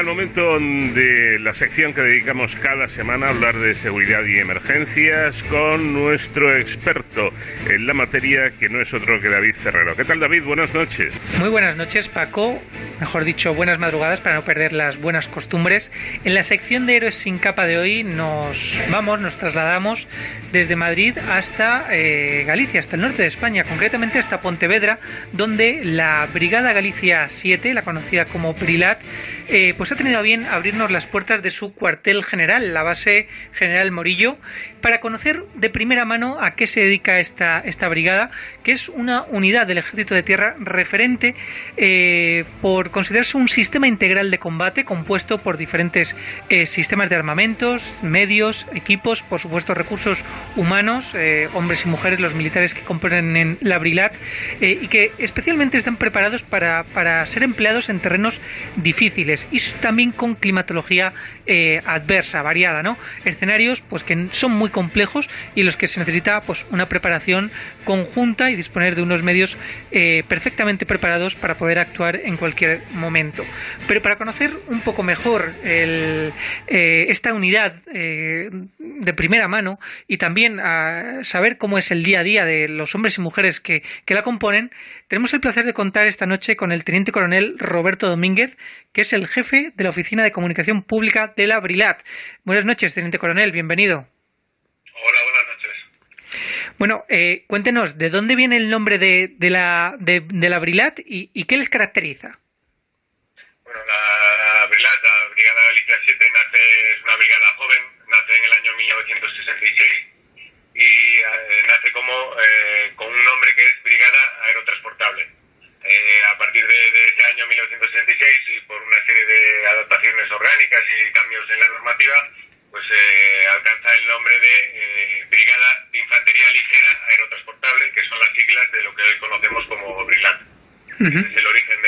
El momento de la sección que dedicamos cada semana a hablar de seguridad y emergencias con nuestro experto en la materia, que no es otro que David Ferrero. ¿Qué tal, David? Buenas noches. Muy buenas noches, Paco. Mejor dicho, buenas madrugadas para no perder las buenas costumbres. En la sección de Héroes sin capa de hoy nos vamos, nos trasladamos desde Madrid hasta eh, Galicia, hasta el norte de España, concretamente hasta Pontevedra, donde la Brigada Galicia 7, la conocida como Brilat, eh, pues ha tenido a bien abrirnos las puertas de su cuartel general, la base General Morillo, para conocer de primera mano a qué se dedica esta, esta brigada, que es una unidad del Ejército de Tierra referente eh, por considerarse un sistema integral de combate compuesto por diferentes eh, sistemas de armamentos, medios, equipos, por supuesto recursos humanos, hombres y mujeres, los militares que componen la Brilat, y que especialmente están preparados para, para ser empleados en terrenos difíciles también con climatología eh, adversa, variada, ¿no? Escenarios pues que son muy complejos y los que se necesita pues una preparación conjunta y disponer de unos medios eh, perfectamente preparados para poder actuar en cualquier momento. Pero para conocer un poco mejor eh, esta unidad de primera mano y también saber cómo es el día a día de los hombres y mujeres que, que la componen, tenemos el placer de contar esta noche con el teniente coronel Roberto Domínguez, que es el jefe de la Oficina de Comunicación Pública de la Brilat. Buenas noches, teniente coronel, bienvenido. Hola, buenas noches. Bueno, eh, cuéntenos, ¿de dónde viene el nombre de, la, de, la Brilat y, qué les caracteriza? Bueno, la, Brilat, la Brigada Galicia 7, nace, es una brigada joven, nace en el año 1966 y eh, nace como eh, con un nombre que es Brigada Aerotransportable eh, a partir de, ese año 1966 y por una serie de adaptaciones orgánicas y cambios en la normativa, pues eh, alcanza el nombre de eh, Brigada de Infantería Ligera Aerotransportable, que son las siglas de lo que hoy conocemos como BRILAT. Es el origen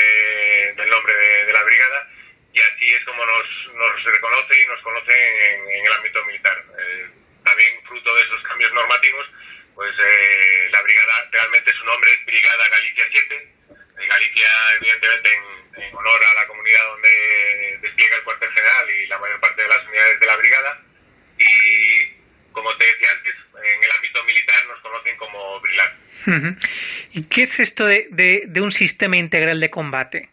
del nombre de, la brigada y así es como nos, nos reconoce y nos conoce en, en el ámbito militar. también fruto de esos cambios normativos, pues la brigada realmente su nombre es Brigada Galicia 7 Galicia, evidentemente, en, honor a la comunidad donde despliega el cuartel general y la mayor parte de las unidades de la brigada. Y, como te decía antes, en el ámbito militar nos conocen como Brilat. ¿Y qué es esto de, de, un sistema integral de combate?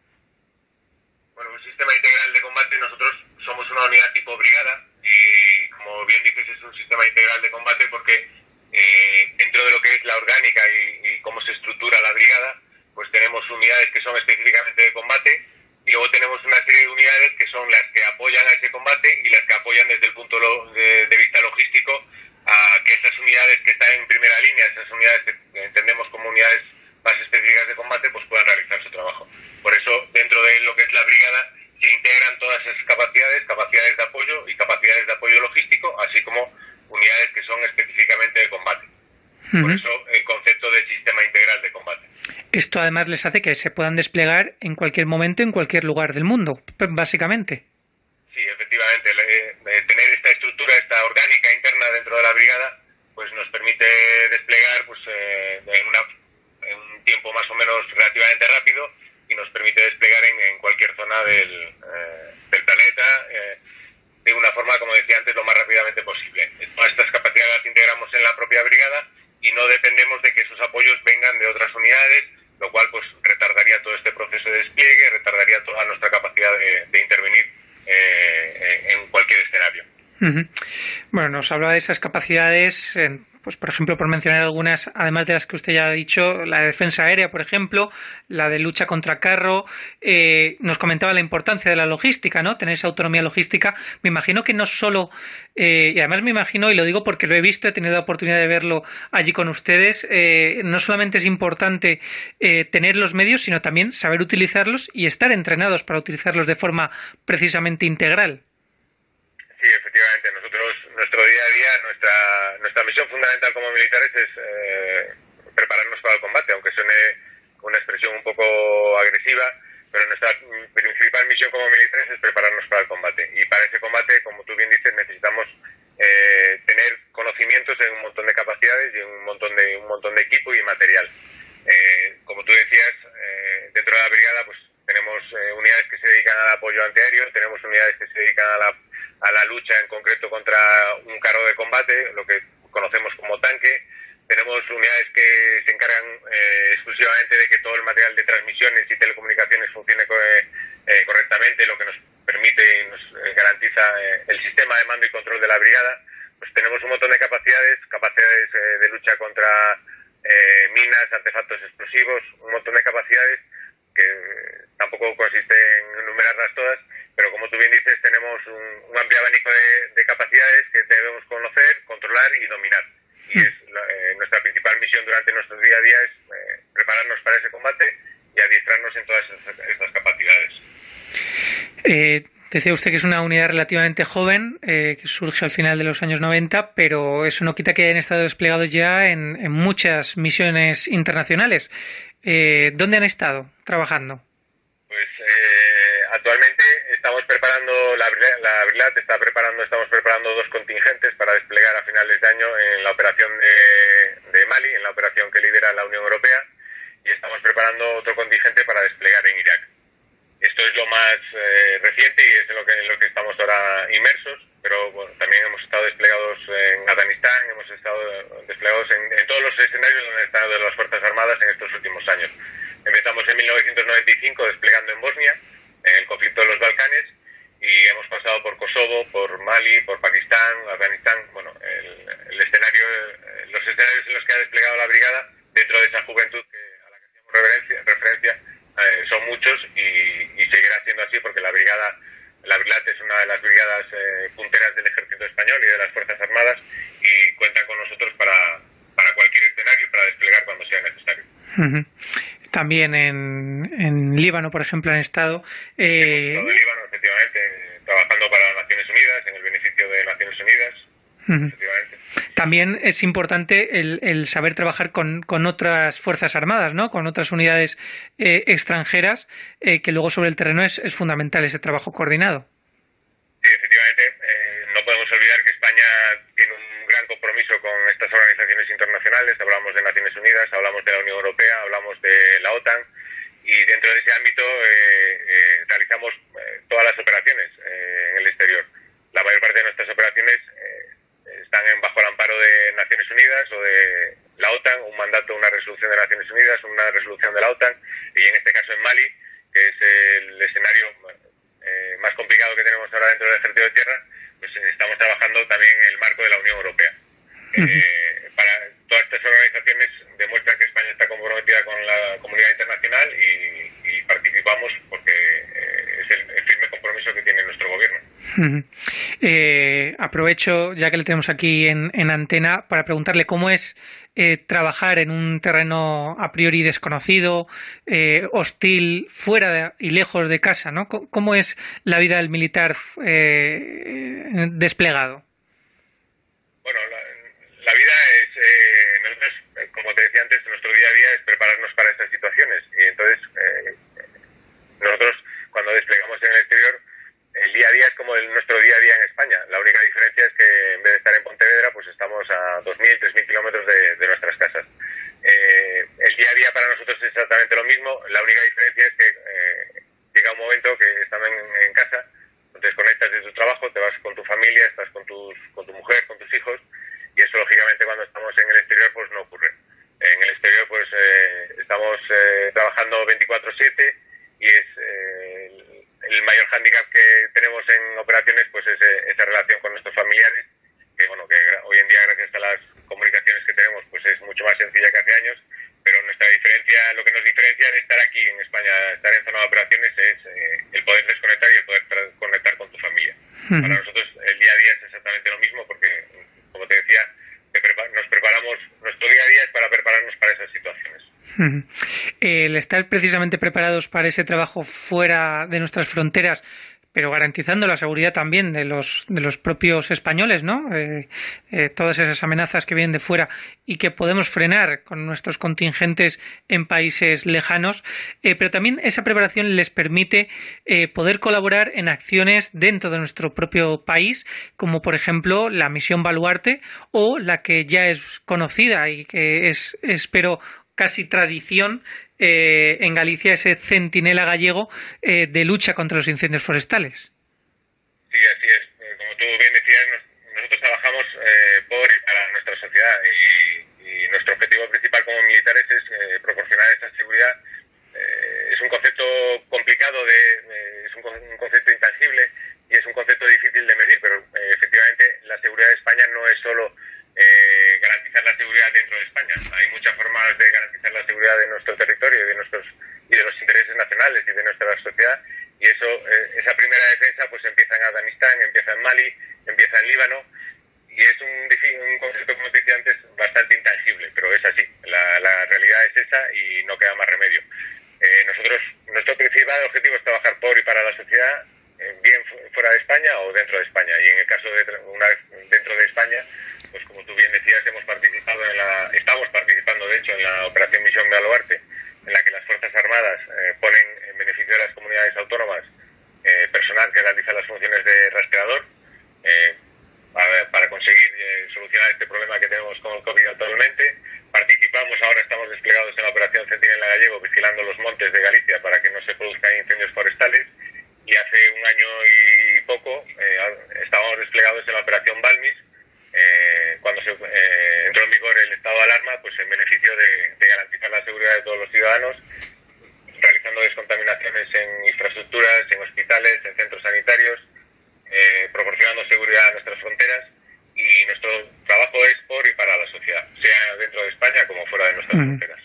Bueno, un sistema integral de combate, nosotros somos una unidad tipo brigada y, como bien dices, es un sistema integral de combate porque eh, dentro de lo que es la orgánica y cómo se estructura la brigada, pues tenemos unidades que son específicamente de combate y luego tenemos una serie de unidades que son las que apoyan a ese combate y las que apoyan desde el punto de, vista logístico a que esas unidades que están en primera línea, esas unidades que entendemos como unidades más específicas de combate, pues puedan realizar su trabajo. Por eso, dentro de lo que es la brigada, se integran todas esas capacidades, capacidades de apoyo y capacidades de apoyo logístico, así como unidades que son específicamente de combate. Por eso el concepto de sistema integral de combate. Esto además les hace que se puedan desplegar en cualquier momento, en cualquier lugar del mundo, básicamente. Sí, efectivamente. tener esta estructura, esta orgánica interna dentro de la brigada, pues nos permite desplegar pues, eh, en, un tiempo más o menos relativamente rápido y nos permite desplegar en, cualquier zona del, eh, del planeta eh, de una forma, como decía antes, lo más rápidamente posible. Todas estas capacidades las integramos en la propia brigada y no dependemos de que esos apoyos vengan de otras unidades lo cual pues retardaría todo este proceso de despliegue, retardaría toda nuestra capacidad de, intervenir eh, en cualquier escenario. Bueno, nos habla de esas capacidades pues por ejemplo, por mencionar algunas, además de las que usted ya ha dicho, la defensa aérea, por ejemplo, la de lucha contra carro, eh, nos comentaba la importancia de la logística, ¿no? Tener esa autonomía logística. Me imagino que no solo, eh, y además me imagino, y lo digo porque lo he visto, he tenido la oportunidad de verlo allí con ustedes, eh, no solamente es importante tener los medios, sino también saber utilizarlos y estar entrenados para utilizarlos de forma precisamente integral. Sí, efectivamente. Nosotros, nuestro día a día, nuestra, nuestra misión fundamental como militares es eh, prepararnos para el combate, aunque suene una expresión un poco agresiva, pero nuestra principal misión como militares es prepararnos para el combate para ese combate, como tú bien dices, necesitamos eh, tener conocimientos en un montón de capacidades y en un montón de, un montón de equipo y material. Eh, como tú decías, dentro de la brigada, pues tenemos unidades que se dedican al apoyo apoyo antiaéreo, tenemos unidades que se dedican a la, a la lucha en concreto contra un carro de combate, lo que conocemos como tanque. Tenemos unidades que se encargan eh, exclusivamente de que todo el material de transmisiones y telecomunicaciones funcione eh, correctamente, lo que nos permite y nos garantiza el sistema de mando y control de la brigada. Pues tenemos un montón de capacidades, capacidades de lucha contra minas, artefactos explosivos, un montón de capacidades que tampoco consiste en enumerarlas todas, pero como tú bien dices, tenemos un, amplio abanico de, capacidades que debemos conocer, controlar y dominar. Y es eh, nuestra principal misión durante nuestro día a día es eh, prepararnos para ese combate y adiestrarnos en todas estas, capacidades. Eh, decía usted que es una unidad relativamente joven, que surge al final de los años 90, pero eso no quita que hayan estado desplegados ya en, en muchas misiones internacionales. Eh, ¿Dónde han estado trabajando? Pues eh, actualmente estamos preparando, la, la está preparando, estamos preparando dos contingentes para desplegar a finales de año en la operación de, Mali, en la operación que lidera la Unión Europea, y estamos preparando otro contingente para desplegar en Irak. Esto es lo más eh, reciente y es en lo que, en lo que estamos ahora inmersos, pero bueno, también hemos estado desplegados en Afganistán, hemos estado desplegados en, todos los escenarios donde han estado las Fuerzas Armadas en estos últimos años. Empezamos en 1995 desplegando en Bosnia, en el conflicto de los Balcanes, y hemos pasado por Kosovo, por Mali, por Pakistán, Afganistán, bueno, el, escenario, eh, los escenarios en los que ha desplegado la brigada dentro de esa juventud que, referencia, referencia eh, son muchos y, seguirá siendo así porque la brigada, la Brilat es una de las brigadas eh, punteras del ejército español y de las Fuerzas Armadas y cuentan con nosotros para, para cualquier escenario y para desplegar cuando sea necesario. También en, en Líbano, por ejemplo, han estado. Eh... En Líbano, efectivamente, trabajando para Naciones Unidas, en el beneficio de Naciones Unidas. También es importante el, el saber trabajar con, otras fuerzas armadas, ¿no? Con otras unidades eh, extranjeras, eh, que luego sobre el terreno es, es, fundamental ese trabajo coordinado. Sí, efectivamente. Eh, no podemos olvidar que España tiene un gran compromiso con estas organizaciones internacionales, hablamos de Naciones Unidas, hablamos de la Unión Europea, hablamos de la OTAN y dentro de ese ámbito eh, eh, realizamos eh, todas las operaciones en el exterior. La mayor parte de nuestras operaciones están en, bajo el amparo de Naciones Unidas o de la OTAN, un mandato, una resolución de Naciones Unidas, una resolución de la OTAN y en este caso en Mali, que es el escenario más complicado que tenemos ahora dentro del ejército de tierra, pues eh, estamos trabajando también en el marco de la Unión Europea. Eh, para todas estas organizaciones demuestran que España está comprometida con la comunidad internacional y, participamos porque eh, es el, firme compromiso que tiene nuestro gobierno. Aprovecho, ya que le tenemos aquí en, en antena, para preguntarle cómo es trabajar en un terreno a priori desconocido, hostil, fuera y lejos de casa, ¿no? ¿Cómo es la vida del militar desplegado? Bueno, la, vida es, eh, como te decía antes, nuestro día a día es prepararnos para estas situaciones. Y entonces, eh, nosotros cuando desplegamos en el exterior, el día a día es como nuestro día a día en España. La única diferencia es que en vez de estar en Pontevedra, pues estamos a 2.000, 3.000 kilómetros de, nuestras casas. Eh, el día a día para nosotros es exactamente lo mismo. La única diferencia es que llega un momento que estando en casa, desconectas de tu trabajo, te vas con tu familia, estás con, tus, con tu mujer, con tus hijos, y eso lógicamente cuando estamos en el exterior pues no ocurre. En el exterior pues eh, estamos eh, trabajando 24/7 y es eh, el, mayor hándicap que tenemos en operaciones pues es esa relación con nuestros familiares, que bueno, que hoy en día gracias a las comunicaciones que tenemos pues es mucho más sencilla que hace años, pero nuestra diferencia, lo que nos diferencia de estar aquí en España, estar en zona de operaciones es el poder desconectar y el poder conectar con tu familia. Para nosotros el día a día es exactamente lo mismo porque, como te decía, nos preparamos, nuestro día a día es para prepararnos para esas situaciones. El estar precisamente preparados para ese trabajo fuera de nuestras fronteras pero garantizando la seguridad también de los, de los propios españoles, ¿no? Eh, eh, todas esas amenazas que vienen de fuera y que podemos frenar con nuestros contingentes en países lejanos, eh, pero también esa preparación les permite poder colaborar en acciones dentro de nuestro propio país, como por ejemplo la misión Baluarte o la que ya es conocida y que es, espero, casi tradición eh, en Galicia, ese centinela gallego eh, de lucha contra los incendios forestales. Sí, así es. Eh, como tú bien decías, nosotros trabajamos por y para nuestra sociedad y, y, nuestro objetivo principal como militares es proporcionar esta seguridad. es un concepto complicado, de, es un, un concepto intangible y es un concepto difícil de medir, pero efectivamente la seguridad de España no es solo eh, garantizar la seguridad dentro de España. Hay muchas formas de garantizar la seguridad de nuestro territorio y de nuestros y de los intereses nacionales y de nuestra sociedad. Y eso, eh, esa primera defensa, pues empieza en Afganistán, empieza en Mali, empieza en Líbano y es un, un concepto, como te decía antes, bastante intangible, pero es así. La, la realidad es esa y no queda más remedio. Eh, nosotros, nuestro principal objetivo es trabajar por y para la sociedad, eh, bien fuera de España o dentro de España. Y en el caso de una vez dentro de España, pues como tú bien decías, hemos participado en la, estamos participando de hecho en la operación Misión Baluarte, en la que las Fuerzas Armadas eh, ponen en beneficio de las comunidades autónomas eh, personal que realiza las funciones de rastreador eh, para, conseguir solucionar este problema que tenemos con el COVID actualmente. Participamos, ahora estamos desplegados en la operación Centinela Gallego, vigilando los montes de Galicia para que no se produzcan incendios forestales. Y hace un año y poco estábamos desplegados en la operación Balmis, eh, cuando se eh, entró en vigor el estado de alarma, pues en beneficio de, garantizar la seguridad de todos los ciudadanos, realizando descontaminaciones en infraestructuras, en hospitales, en centros sanitarios, eh, proporcionando seguridad a nuestras fronteras y nuestro trabajo es por y para la sociedad, sea dentro de España fronteras.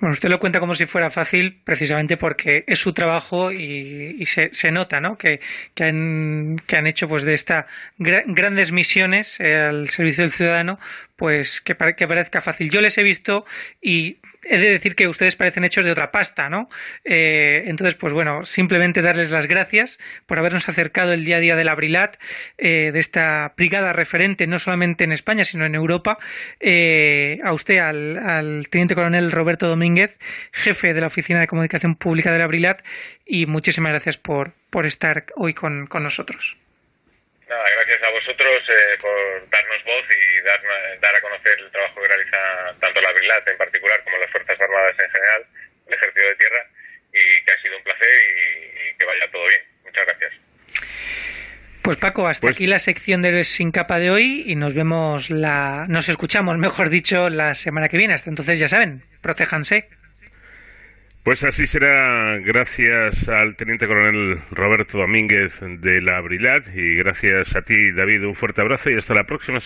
Bueno, usted lo cuenta como si fuera fácil, precisamente porque es su trabajo y, se, se, nota, ¿no? Que, que, han, que han hecho pues de estas grandes misiones eh, al servicio del ciudadano, pues que, parezca fácil. Yo les he visto y he de decir que ustedes parecen hechos de otra pasta, ¿no? Eh, entonces, pues bueno, simplemente darles las gracias por habernos acercado el día a día del Abrilat, eh, de esta brigada referente, no solamente en España, sino en Europa. Eh, a usted, al, teniente coronel Roberto Domínguez, jefe de la Oficina de Comunicación Pública del Abrilat, y muchísimas gracias por, por estar hoy con, con nosotros. Nada, gracias a vosotros eh, por darnos voz y dar, dar a conocer el trabajo que realiza tanto la Brilat en particular como las Fuerzas Armadas en general, el Ejército de Tierra, y que ha sido un placer y, que vaya todo bien. Muchas gracias. Pues Paco, hasta pues aquí la sección de sin capa de hoy y nos vemos la, nos escuchamos, mejor dicho, la semana que viene. Hasta entonces ya saben, protéjanse. Pues así será gracias al teniente coronel Roberto Domínguez de la Abrilat y gracias a ti David un fuerte abrazo y hasta la próxima semana.